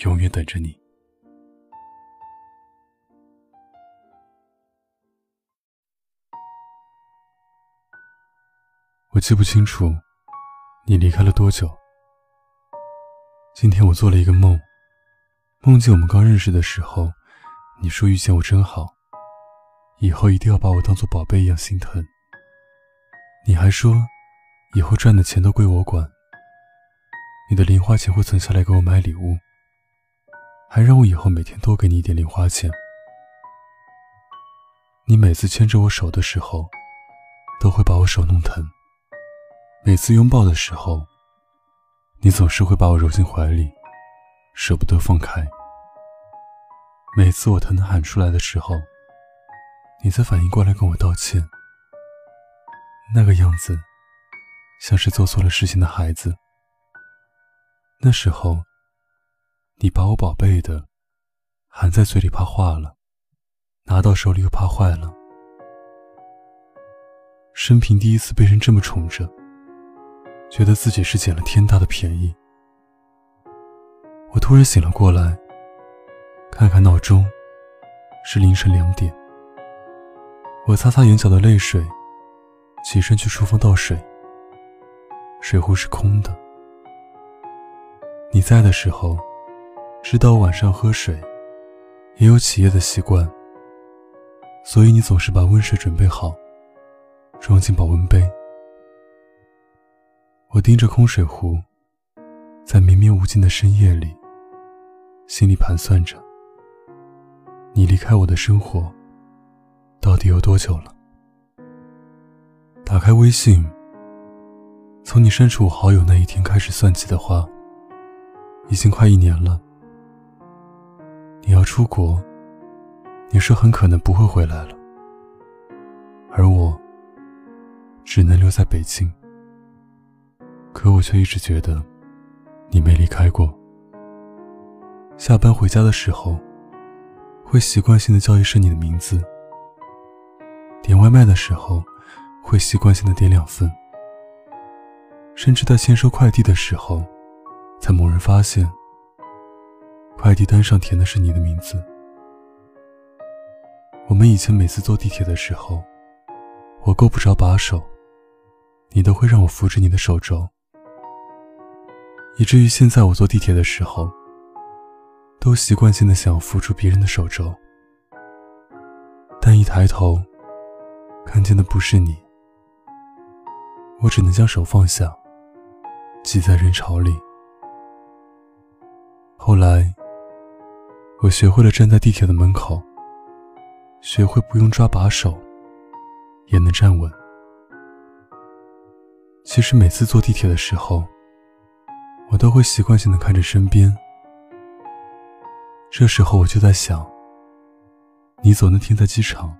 永远等着你。我记不清楚你离开了多久。今天我做了一个梦，梦见我们刚认识的时候，你说遇见我真好，以后一定要把我当做宝贝一样心疼。你还说，以后赚的钱都归我管，你的零花钱会存下来给我买礼物。还让我以后每天多给你一点零花钱。你每次牵着我手的时候，都会把我手弄疼；每次拥抱的时候，你总是会把我揉进怀里，舍不得放开。每次我疼得喊出来的时候，你才反应过来跟我道歉。那个样子，像是做错了事情的孩子。那时候。你把我宝贝的含在嘴里怕化了，拿到手里又怕坏了。生平第一次被人这么宠着，觉得自己是捡了天大的便宜。我突然醒了过来，看看闹钟，是凌晨两点。我擦擦眼角的泪水，起身去厨房倒水。水壶是空的。你在的时候。知道晚上喝水也有起夜的习惯，所以你总是把温水准备好，装进保温杯。我盯着空水壶，在绵绵无尽的深夜里，心里盘算着：你离开我的生活到底有多久了？打开微信，从你删除我好友那一天开始算起的话，已经快一年了。你要出国，你说很可能不会回来了，而我只能留在北京。可我却一直觉得你没离开过。下班回家的时候，会习惯性的叫一声你的名字；点外卖的时候，会习惯性的点两份；甚至在签收快递的时候，才猛然发现。快递单上填的是你的名字。我们以前每次坐地铁的时候，我够不着把手，你都会让我扶着你的手肘，以至于现在我坐地铁的时候，都习惯性的想扶住别人的手肘，但一抬头，看见的不是你，我只能将手放下，挤在人潮里。后来。我学会了站在地铁的门口，学会不用抓把手也能站稳。其实每次坐地铁的时候，我都会习惯性的看着身边。这时候我就在想，你走那天在机场，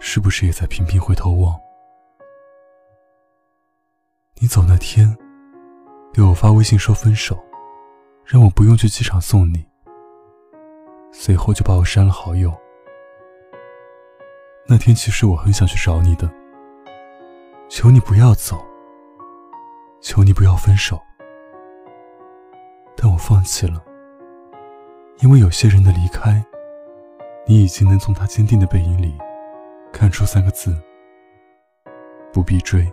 是不是也在频频回头望？你走那天，给我发微信说分手，让我不用去机场送你。随后就把我删了好友。那天其实我很想去找你的，求你不要走，求你不要分手，但我放弃了，因为有些人的离开，你已经能从他坚定的背影里看出三个字：不必追。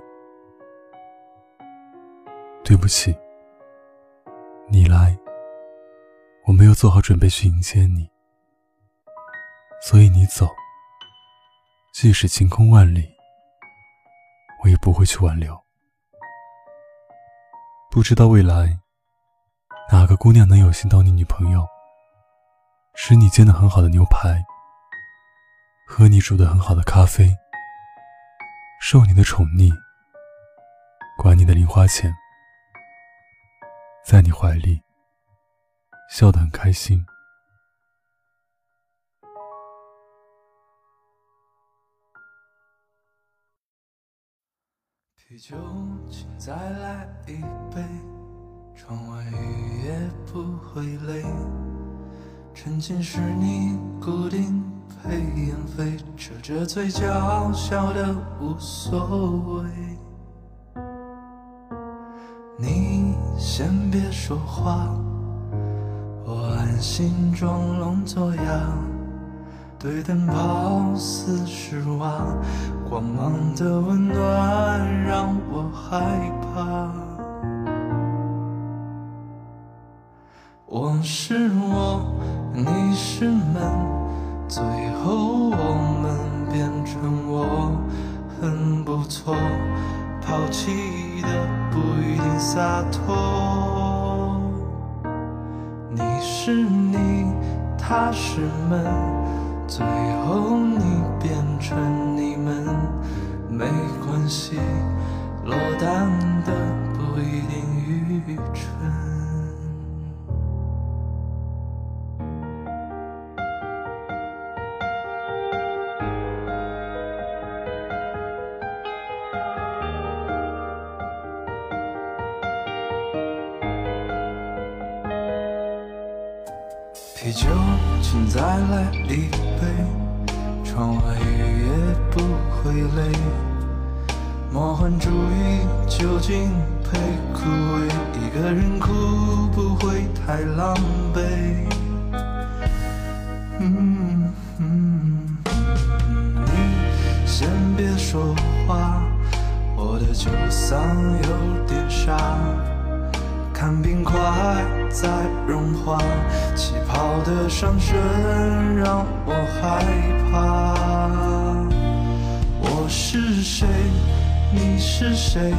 对不起，你来。我没有做好准备去迎接你，所以你走，即使晴空万里，我也不会去挽留。不知道未来哪个姑娘能有幸当你女朋友，吃你煎的很好的牛排，喝你煮的很好的咖啡，受你的宠溺，管你的零花钱，在你怀里。笑得很开心。啤酒，请再来一杯。窗外雨也不会累。沉浸是你固定配烟飞，扯着嘴角笑得无所谓。你先别说话，心装聋作哑。对灯泡似失望，光芒的温暖让我害怕。我是我，你是门，最后我们变成我，很不错。抛弃的不一定洒脱。你是你，他是门。最后你变成你们，没关系，落单的不一定愚蠢。啤酒，请再来一杯。窗外雨也不会累。魔幻主义究竟配枯萎？一个人哭不会太狼狈。嗯嗯，你先别说话，我的酒嗓有点沙。看冰块在融化，气泡的上升让我害怕。我是谁？你是谁？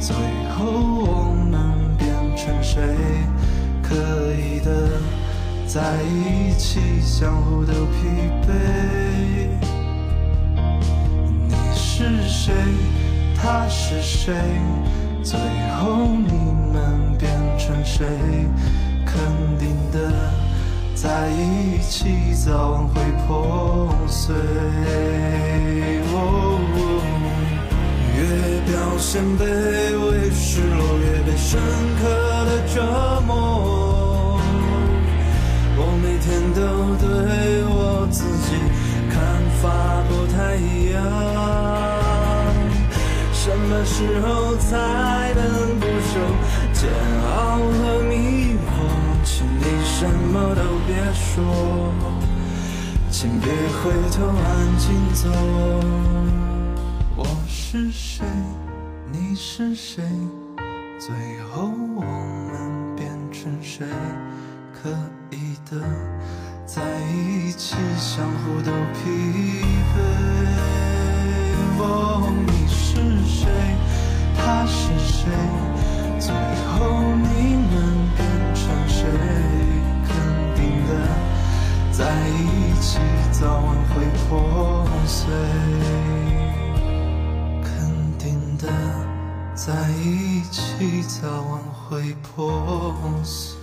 最后我们变成谁？可以的，在一起，相互都疲惫。你是谁？他是谁？最后谁？肯定的，在一起早晚会破碎。哦越表现卑微，失落越被深刻的折磨。我每天都对我自己看法不太一样。什么时候才能不受煎熬和迷惑？请你什么都别说，请别回头，安静走。我是谁？你是谁？最后我们变成谁？可以的，在一起，相互都疲惫。哦。是谁？他是谁？最后你们变成谁？肯定的，在一起早晚会破碎。肯定的，在一起早晚会破碎。